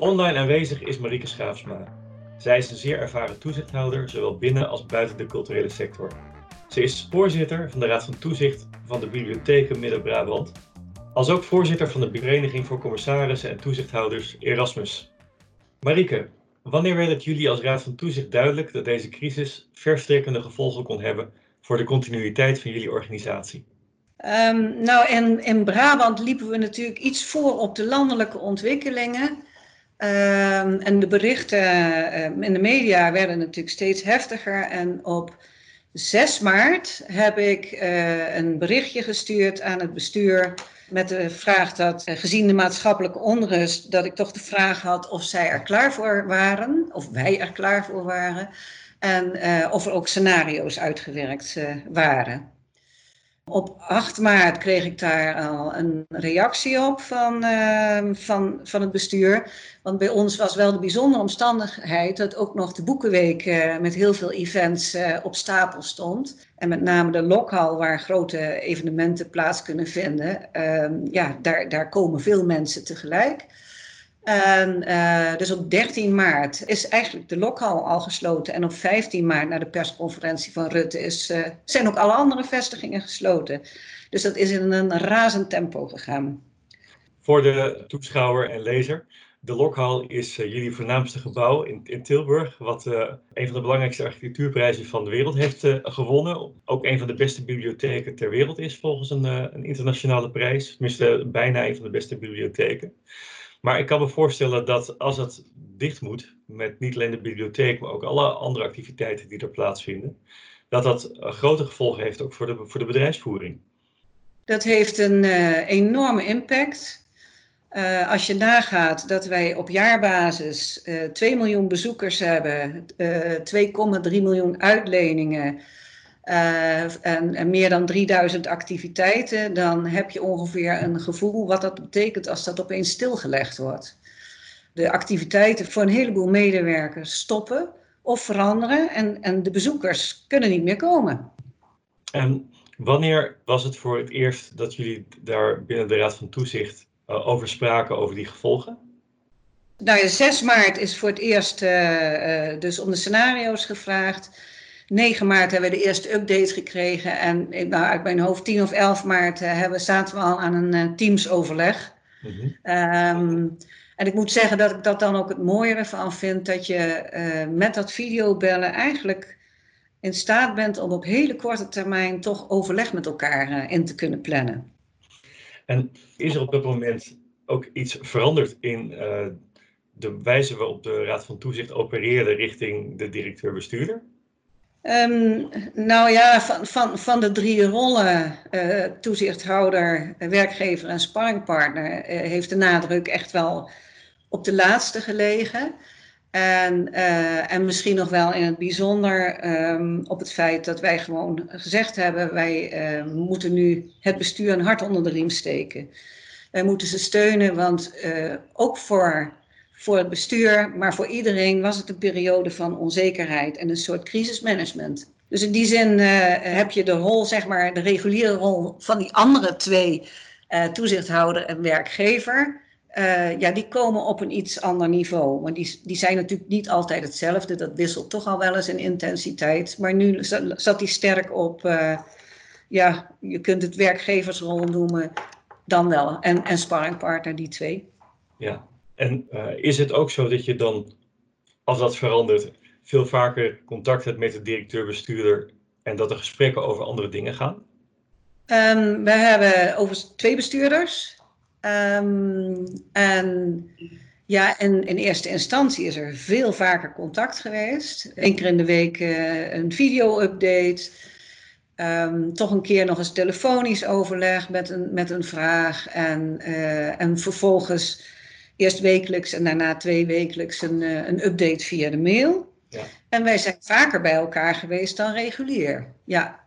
Online aanwezig is Marieke Schaafsma. Zij is een zeer ervaren toezichthouder, zowel binnen als buiten de culturele sector. Ze is voorzitter van de Raad van Toezicht van de Bibliotheken Midden-Brabant, als ook voorzitter van de Vereniging voor Commissarissen en Toezichthouders Erasmus. Marieke, wanneer werd het jullie als Raad van Toezicht duidelijk dat deze crisis verstrekkende gevolgen kon hebben voor de continuïteit van jullie organisatie? Um, nou, in Brabant liepen we natuurlijk iets voor op de landelijke ontwikkelingen. Um, en de berichten uh, in de media werden natuurlijk steeds heftiger. En op 6 maart heb ik uh, een berichtje gestuurd aan het bestuur met de vraag dat, uh, gezien de maatschappelijke onrust, dat ik toch de vraag had of zij er klaar voor waren, of wij er klaar voor waren, en of er ook scenario's uitgewerkt waren. Op 8 maart kreeg ik daar al een reactie op van, uh, van, van het bestuur. Want bij ons was wel de bijzondere omstandigheid dat ook nog de Boekenweek uh, met heel veel events uh, op stapel stond. En met name de lokhal waar grote evenementen plaats kunnen vinden. Ehm, ja, daar, daar komen veel mensen tegelijk. En uh, dus op 13 maart is eigenlijk de lokhal al gesloten. En op 15 maart, na de persconferentie van Rutte, is, uh, zijn ook alle andere vestigingen gesloten. Dus dat is in een razend tempo gegaan. Voor de toeschouwer en lezer, de Lokhal is uh, jullie voornaamste gebouw in, in Tilburg, wat een van de belangrijkste architectuurprijzen van de wereld heeft gewonnen. Ook een van de beste bibliotheken ter wereld is volgens een, een internationale prijs. Tenminste, bijna een van de beste bibliotheken. Maar ik kan me voorstellen dat als het dicht moet, met niet alleen de bibliotheek, maar ook alle andere activiteiten die er plaatsvinden, dat dat grote gevolgen heeft ook voor de, voor de bedrijfsvoering. Dat heeft een enorme impact. Uh, als je nagaat dat wij op jaarbasis uh, eh, 2 miljoen bezoekers hebben, 2,3 miljoen uitleningen, en, en, meer dan 3000 activiteiten, dan heb je ongeveer een gevoel wat dat betekent als dat opeens stilgelegd wordt. De activiteiten voor een heleboel medewerkers stoppen of veranderen en, en de bezoekers kunnen niet meer komen. En wanneer was het voor het eerst dat jullie daar binnen de Raad van Toezicht over spraken, over die gevolgen? Nou ja, 6 maart is voor het eerst uh, dus om de scenario's gevraagd. 9 maart hebben we de eerste update gekregen. En nou, uit mijn hoofd 10 of 11 maart hebben, zaten we al aan een Teams-overleg. Mm -hmm. um, en ik moet zeggen dat ik dat dan ook het mooie ervan vind. Dat je uh, met dat videobellen eigenlijk in staat bent om op hele korte termijn toch overleg met elkaar in te kunnen plannen. En is er op dat moment ook iets veranderd in de wijze waarop de Raad van Toezicht opereerde richting de directeur-bestuurder? Um, nou ja, van, van, van de drie rollen, uh, toezichthouder, werkgever en sparringpartner, uh, heeft de nadruk echt wel op de laatste gelegen. En, uh, en misschien nog wel in het bijzonder um, op het feit dat wij gewoon gezegd hebben, wij moeten nu het bestuur een hart onder de riem steken. Wij moeten ze steunen, want ook voor voor het bestuur, maar voor iedereen was het een periode van onzekerheid en een soort crisismanagement. Dus in die zin heb je de rol, zeg maar, de reguliere rol van die andere twee, toezichthouder en werkgever. Uh, ja, die komen op een iets ander niveau. Maar die, die zijn natuurlijk niet altijd hetzelfde. Dat wisselt toch al wel eens in intensiteit. Maar nu zat die sterk op, ja, je kunt het werkgeversrol noemen, dan wel. En, en sparringpartner, die twee. Ja, en uh, is het ook zo dat je dan, als dat verandert, veel vaker contact hebt met de directeur-bestuurder en dat er gesprekken over andere dingen gaan? Um, we hebben over twee bestuurders. Um, en ja, in, in eerste instantie is er veel vaker contact geweest. Eén keer in de week uh, een video-update. Um, toch een keer nog eens telefonisch overleg met een, met een vraag. En, uh, en vervolgens eerst wekelijks en daarna twee wekelijks een, eh, een update via de mail. Ja. En wij zijn vaker bij elkaar geweest dan regulier. Ja.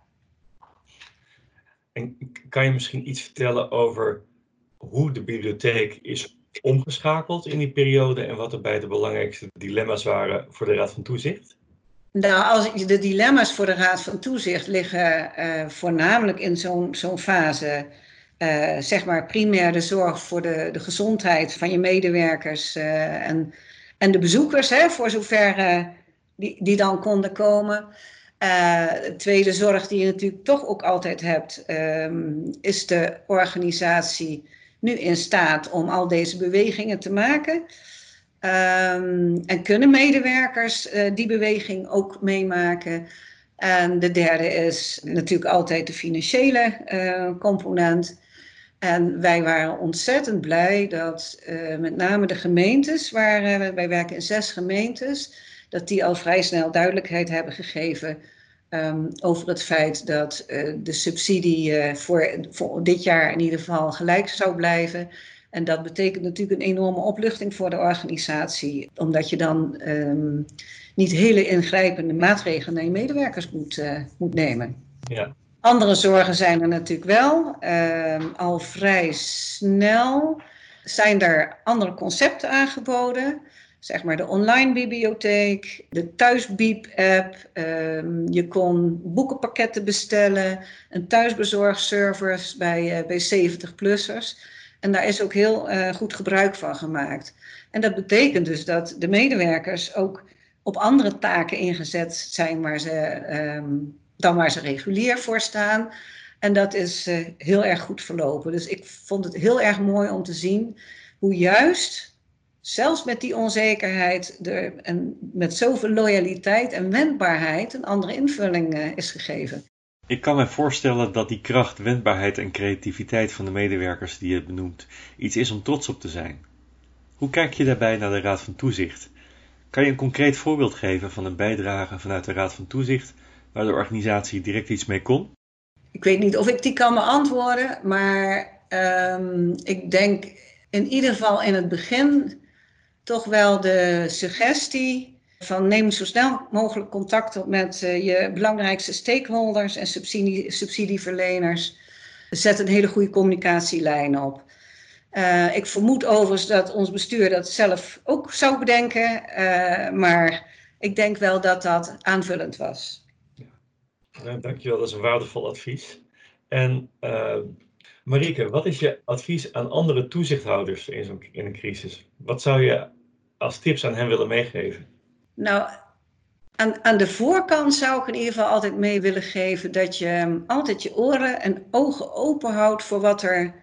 En kan je misschien iets vertellen over hoe de bibliotheek is omgeschakeld in die periode en wat er bij de belangrijkste dilemma's waren voor de Raad van Toezicht? Nou, als de dilemma's voor de Raad van Toezicht liggen uh, voornamelijk in zo'n fase uh, zeg maar primair de zorg voor de, de gezondheid van je medewerkers uh, en, en de bezoekers, hè, voor zover die, die dan konden komen. de tweede zorg die je natuurlijk toch ook altijd hebt, um, is de organisatie nu in staat om al deze bewegingen te maken. Um, en kunnen medewerkers die beweging ook meemaken? En de derde is natuurlijk altijd de financiële component. En wij waren ontzettend blij dat uh, met name de gemeentes, waar wij werken in zes gemeentes, dat die al vrij snel duidelijkheid hebben gegeven um, over het feit dat uh, de subsidie voor, voor dit jaar in ieder geval gelijk zou blijven. En dat betekent natuurlijk een enorme opluchting voor de organisatie, omdat je dan um, niet hele ingrijpende maatregelen naar je medewerkers moet, moet nemen. Ja. Andere zorgen zijn er natuurlijk wel. Uh, al vrij snel zijn er andere concepten aangeboden. Zeg maar de online bibliotheek, de thuisbiep-app. Um, je kon boekenpakketten bestellen, een thuisbezorgservice bij, uh, bij 70-plussers. En daar is ook heel uh, goed gebruik van gemaakt. En dat betekent dus dat de medewerkers ook op andere taken ingezet zijn waar ze um, dan waar ze regulier voor staan. En dat is uh, heel erg goed verlopen. Dus ik vond het heel erg mooi om te zien hoe juist, zelfs met die onzekerheid er, en met zoveel loyaliteit en wendbaarheid, een andere invulling uh, is gegeven. Ik kan me voorstellen dat die kracht, wendbaarheid en creativiteit van de medewerkers die je benoemt iets is om trots op te zijn. Hoe kijk je daarbij naar de Raad van Toezicht? Kan je een concreet voorbeeld geven van een bijdrage vanuit de Raad van Toezicht waar de organisatie direct iets mee kon? Ik weet niet of ik die kan beantwoorden, maar um, ik denk in ieder geval in het begin toch wel de suggestie van neem zo snel mogelijk contact op met uh, je belangrijkste stakeholders en subsidie, subsidieverleners. Zet een hele goede communicatielijn op. Uh, ik vermoed overigens dat ons bestuur dat zelf ook zou bedenken, uh, maar ik denk wel dat dat aanvullend was. Nou, dankjewel, dat is een waardevol advies. En uh, Marieke, wat is je advies aan andere toezichthouders in, in een crisis? Wat zou je als tips aan hen willen meegeven? Nou, aan, aan de voorkant zou ik in ieder geval altijd mee willen geven dat je altijd je oren en ogen open houdt voor wat er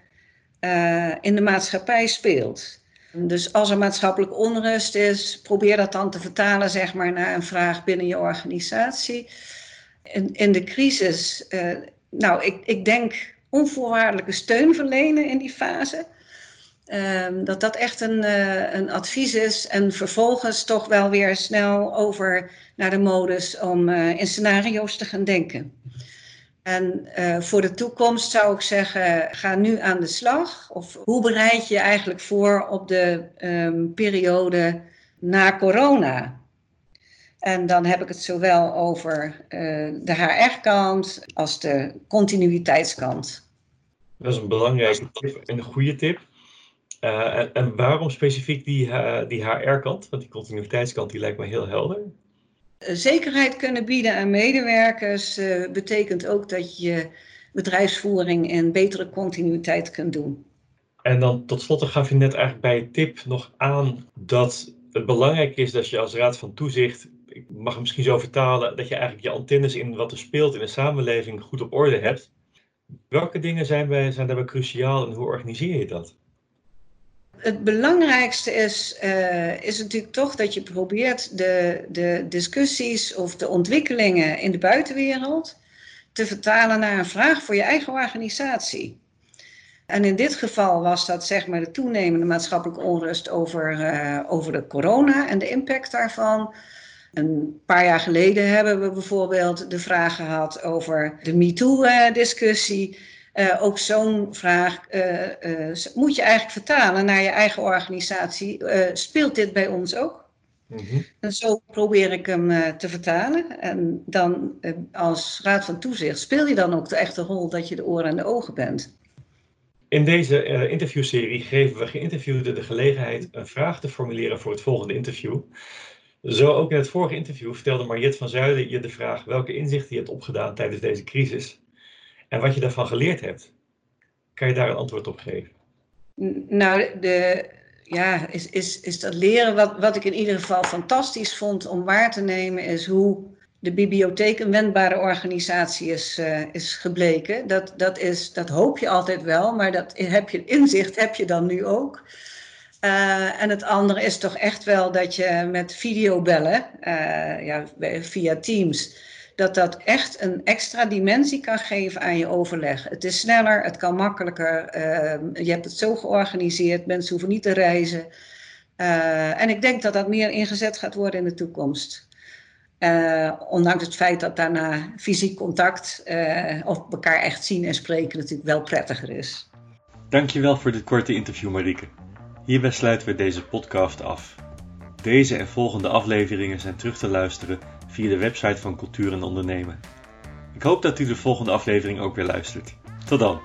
uh, in de maatschappij speelt. Dus als er maatschappelijk onrust is, probeer dat dan te vertalen zeg maar, naar een vraag binnen je organisatie in, in de crisis, uh, nou, ik, ik denk onvoorwaardelijke steun verlenen in die fase. Uh, dat dat echt een, uh, een advies is. En vervolgens toch wel weer snel over naar de modus om uh, in scenario's te gaan denken. En voor de toekomst zou ik zeggen, ga nu aan de slag. Of hoe bereid je je eigenlijk voor op de um, periode na corona? En dan heb ik het zowel over de HR-kant als de continuïteitskant. Dat is een belangrijke tip en een goede tip. Uh, en, en, waarom specifiek die, uh, die HR-kant? Want die continuïteitskant die lijkt me heel helder. Zekerheid kunnen bieden aan medewerkers betekent ook dat je bedrijfsvoering in betere continuïteit kunt doen. En dan tot slot gaf je net eigenlijk bij je tip nog aan dat het belangrijk is dat je als raad van toezicht ik mag het misschien zo vertalen, dat je eigenlijk je antennes in wat er speelt in de samenleving goed op orde hebt. Welke dingen zijn, bij, zijn daarbij cruciaal en hoe organiseer je dat? Het belangrijkste is, uh, is natuurlijk toch dat je probeert de, de discussies of de ontwikkelingen in de buitenwereld te vertalen naar een vraag voor je eigen organisatie. En in dit geval was dat zeg maar de toenemende maatschappelijke onrust over, uh, over de corona en de impact daarvan. Een paar jaar geleden hebben we bijvoorbeeld de vraag gehad over de MeToo-discussie. Uh, ook zo'n vraag uh, uh, moet je eigenlijk vertalen naar je eigen organisatie. speelt dit bij ons ook? Mm -hmm. En zo probeer ik hem te vertalen. En dan als raad van toezicht speel je dan ook de echte rol dat je de oren en de ogen bent. In deze interviewserie geven we geïnterviewden de gelegenheid een vraag te formuleren voor het volgende interview. Zo ook in het vorige interview vertelde Mariette van Zuiden je de vraag welke inzichten je hebt opgedaan tijdens deze crisis en wat je daarvan geleerd hebt. Kan je daar een antwoord op geven? Nou, de, ja, is, is, is dat leren. Wat, wat ik in ieder geval fantastisch vond om waar te nemen, is hoe de bibliotheek een wendbare organisatie is, uh, is gebleken. Dat, dat, is, dat hoop je altijd wel, maar dat heb je, inzicht heb je dan nu ook. Uh, en het andere is toch echt wel dat je met videobellen, uh, ja, via Teams, dat dat echt een extra dimensie kan geven aan je overleg. Het is sneller, het kan makkelijker. Uh, je hebt het zo georganiseerd, mensen hoeven niet te reizen. Uh, en ik denk dat dat meer ingezet gaat worden in de toekomst. Uh, ondanks het feit dat daarna fysiek contact of elkaar echt zien en spreken natuurlijk wel prettiger is. Dankjewel voor dit korte interview, Marieke. Hierbij sluiten we deze podcast af. Deze en volgende afleveringen zijn terug te luisteren via de website van Cultuur en Ondernemen. Ik hoop dat u de volgende aflevering ook weer luistert. Tot dan!